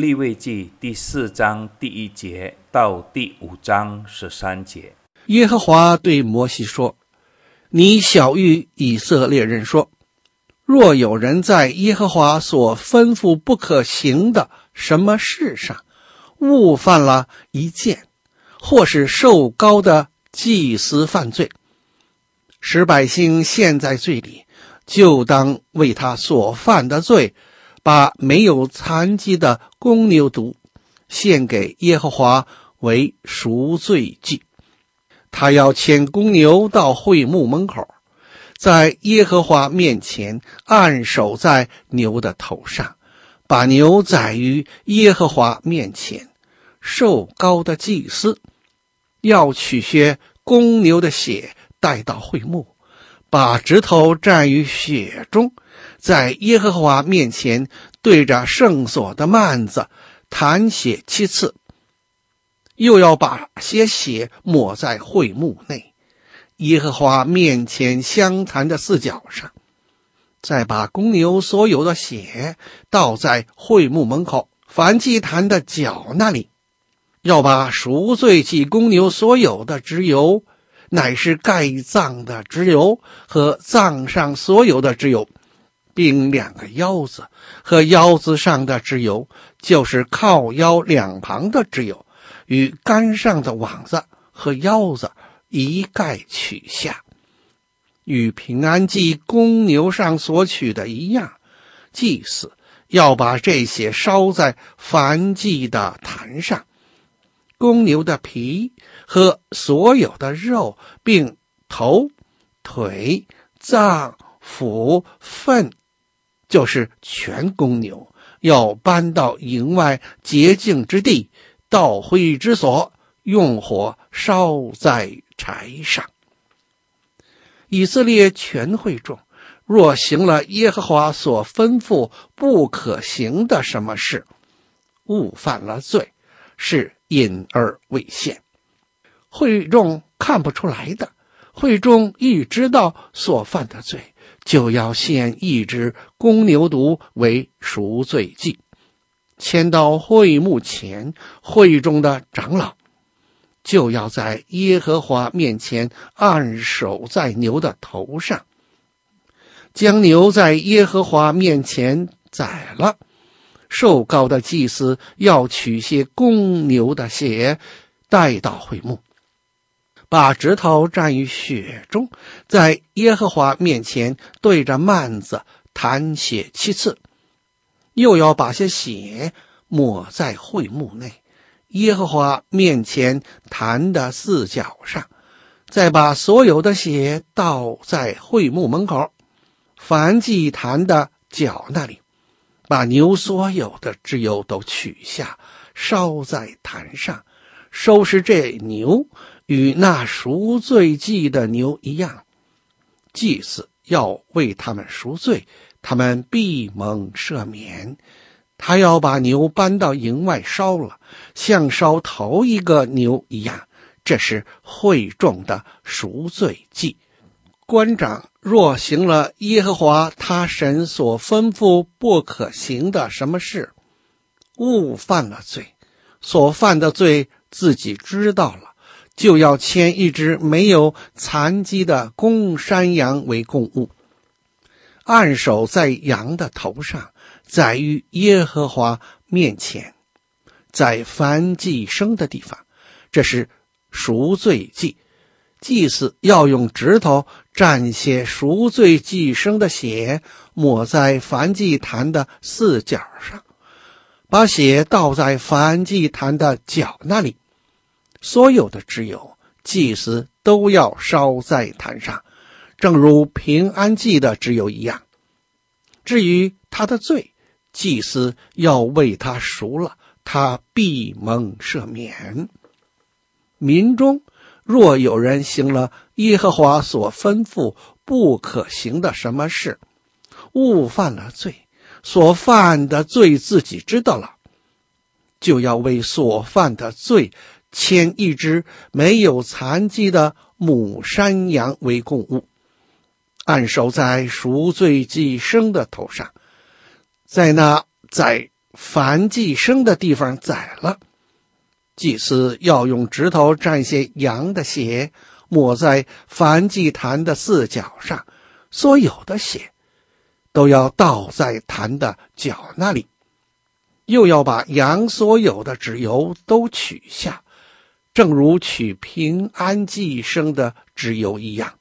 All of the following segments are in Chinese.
利未记第四章第一节到第五章十三节。耶和华对摩西说：“你晓諭以色列人说，若有人在耶和华所吩咐不可行的什么事上，误犯了一件，或是受高的祭司犯罪，使百姓陷在罪里，就当为他所犯的罪，把没有残疾的公牛犊献给耶和华为赎罪祭。他要牵公牛到会幕门口，在耶和华面前按手在牛的头上，把牛宰于耶和华面前。受高的祭司要取些公牛的血带到会幕，把指头蘸于血中，在耶和华面前对着圣所的幔子弹血七次，又要把些血抹在会幕内，耶和华面前香坛的四角上，再把公牛所有的血倒在会幕门口凡祭坛的角那里。要把赎罪祭公牛所有的脂油，乃是盖脏的脂油和脏上所有的脂油，并两个腰子和腰子上的脂油，就是靠腰两旁的脂油，与肝上的网子和腰子一概取下，与平安祭公牛上所取的一样。祭祀要把这些烧在燔祭的坛上。公牛的皮和所有的肉，并头、腿、脏、腑、粪，就是全公牛，要搬到营外洁净之地，到会之所，用火烧在柴上。以色列全会众若行了耶和华所吩咐不可行的什么事，误犯了罪，是。隐而未现，会众看不出来的；会众一知道所犯的罪，就要献一只公牛犊为赎罪祭，牵到会幕前。会众的长老就要在耶和华面前按手在牛的头上，将牛在耶和华面前宰了。受膏的祭司要取些公牛的血，带到会幕，把指头蘸于血中，在耶和华面前对着幔子弹血七次，又要把些血抹在会幕内，耶和华面前坛的四角上，再把所有的血倒在会幕门口，凡祭坛的角那里。把牛所有的脂油都取下，烧在坛上，收拾这牛与那赎罪祭的牛一样。祭司要为他们赎罪，他们必蒙赦免。他要把牛搬到营外烧了，像烧头一个牛一样。这是会众的赎罪祭。官长若行了耶和华他神所吩咐不可行的什么事，误犯了罪，所犯的罪自己知道了，就要牵一只没有残疾的公山羊为供物，按手在羊的头上，宰于耶和华面前，在燔祭牲的地方，这是赎罪祭。祭司要用指头蘸些赎罪祭牲的血，抹在燔祭坛的四角上，把血倒在燔祭坛的角那里。所有的脂油，祭司都要烧在坛上，正如平安祭的脂油一样。至于他的罪，祭司要为他赎了，他必蒙赦免。民中。若有人行了耶和华所吩咐不可行的什么事，误犯了罪，所犯的罪自己知道了，就要为所犯的罪牵一只没有残疾的母山羊为供物，按手在赎罪祭牲的头上，在那宰燔祭牲的地方宰了，祭司要用指头蘸些羊的血，抹在燔祭坛的四角上，所有的血都要倒在坛的角那里，又要把羊所有的脂油都取下，正如取平安祭牲的脂油一样。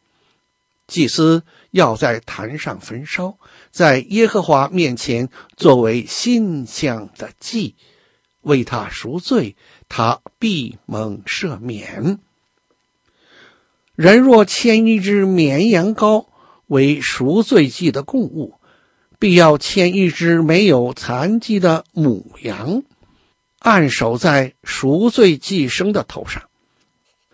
祭司要在坛上焚烧，在耶和华面前作为馨香的祭，为他赎罪，他必蒙赦免。人若牵一只绵羊羔为赎罪祭的供物，必要牵一只没有残疾的母羊，按手在赎罪祭牲的头上，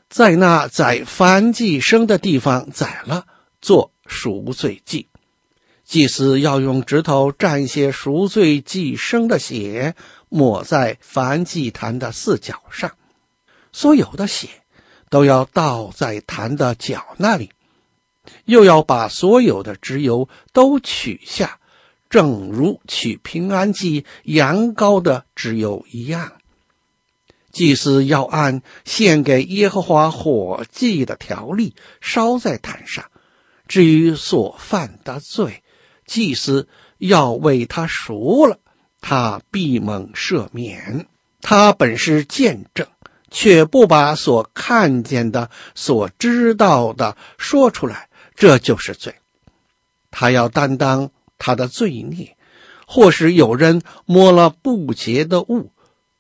在那宰燔祭牲的地方宰了。做赎罪祭，祭司要用指头蘸些赎罪祭牲的血，抹在燔祭坛的四角上，所有的血都要倒在坛的角那里，又要把所有的脂油都取下，正如取平安祭羊羔的脂油一样。祭司要按献给耶和华火祭的条例烧在坛上。至于所犯的罪，祭司要为他赎了，他必蒙赦免。他本是见证，却不把所看见的、所知道的说出来，这就是罪。他要担当他的罪孽，或是有人摸了不洁的物，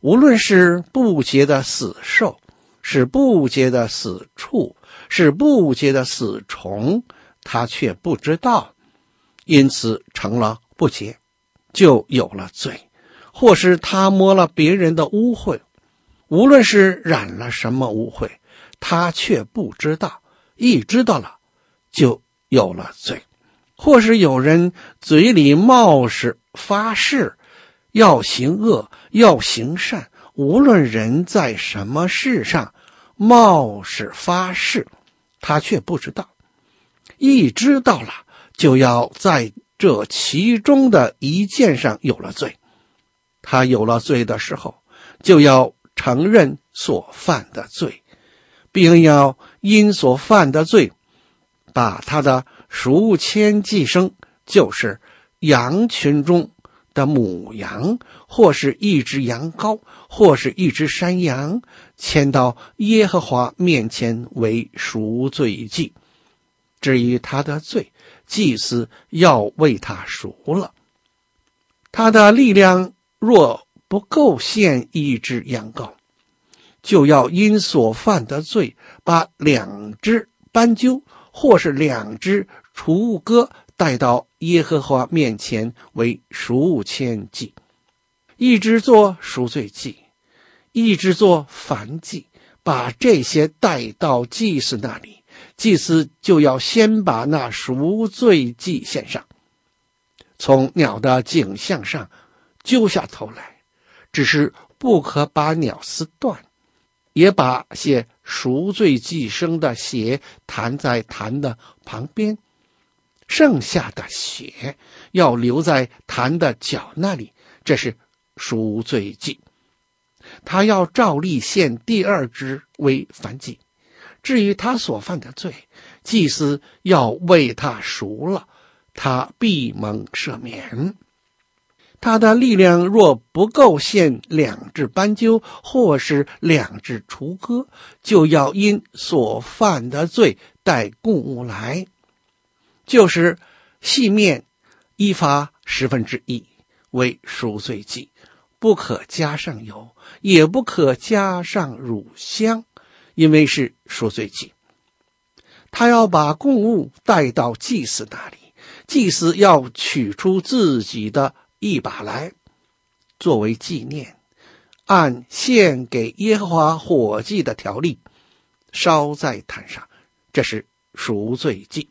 无论是不洁的死兽，是不洁的死畜，是不洁的死虫。他却不知道，因此成了不洁，就有了罪；或是他摸了别人的污秽，无论是染了什么污秽，他却不知道，一知道了，就有了罪；或是有人嘴里冒失发誓，要行恶，要行善，无论人在什么事上冒失发誓，他却不知道。一知道了，就要在这其中的一件上有了罪。他有了罪的时候，就要承认所犯的罪，并要因所犯的罪，把他的赎愆祭牲，就是羊群中的母羊，或是一只羊羔，或是一只山羊，牵到耶和华面前为赎罪祭。至于他的罪，祭司要为他赎了。他的力量若不够献一只羊羔，就要因所犯的罪，把两只斑鸠或是两只雏鸽带到耶和华面前为赎愆祭，一只做赎罪祭，一只做燔祭，把这些带到祭司那里。祭司就要先把那赎罪祭献上，从鸟的颈项上揪下头来，只是不可把鸟撕断，也把些赎罪祭生的血弹在坛的旁边，剩下的血要留在坛的脚那里，这是赎罪祭。他要照例献第二只为燔祭。至于他所犯的罪，祭司要为他赎了，他必蒙赦免。他的力量若不够献两只斑鸠或是两只雏鸽，就要因所犯的罪带供物来，就是细面伊法十分之一为赎罪祭，不可加上油，也不可加上乳香。因为是赎罪祭，他要把供物带到祭司那里，祭司要取出自己的一把来，作为纪念，按献给耶和华火祭的条例，烧在坛上，这是赎罪祭。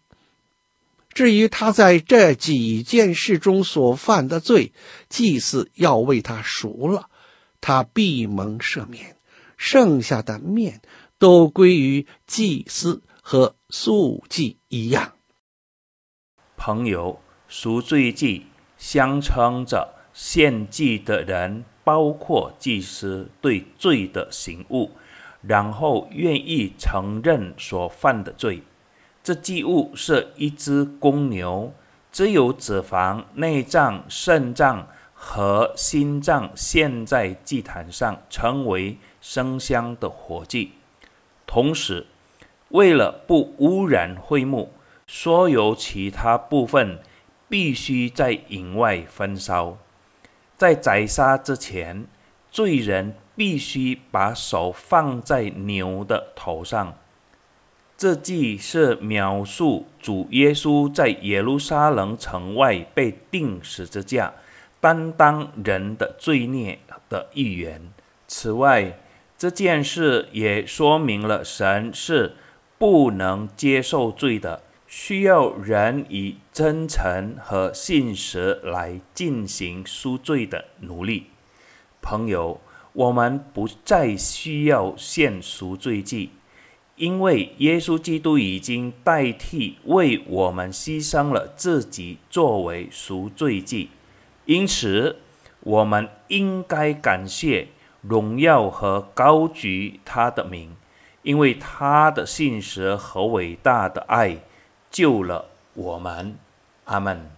至于他在这几件事中所犯的罪，祭司要为他赎了，他必蒙赦免，剩下的面。都归于祭司和素祭一样。朋友，赎罪祭相称着献祭的人，包括祭司，对罪的醒悟，然后愿意承认所犯的罪。这祭物是一只公牛，只有脂肪、内脏、肾脏和心脏献在祭坛上，成为生香的火祭。同时，为了不污染会幕，所有其他部分必须在营外焚烧。在宰杀之前，罪人必须把手放在牛的头上。这既是描述主耶稣在耶路撒冷城外被钉十字架，担当人的罪孽的预言。此外，这件事也说明了神是不能接受罪的，需要人以真诚和信实来进行赎罪的努力。朋友，我们不再需要献赎罪祭。因为耶稣基督已经代替为我们牺牲了自己作为赎罪祭，因此我们应该感谢、荣耀和高举他的名，因为他的信实和伟大的爱救了我们。阿门。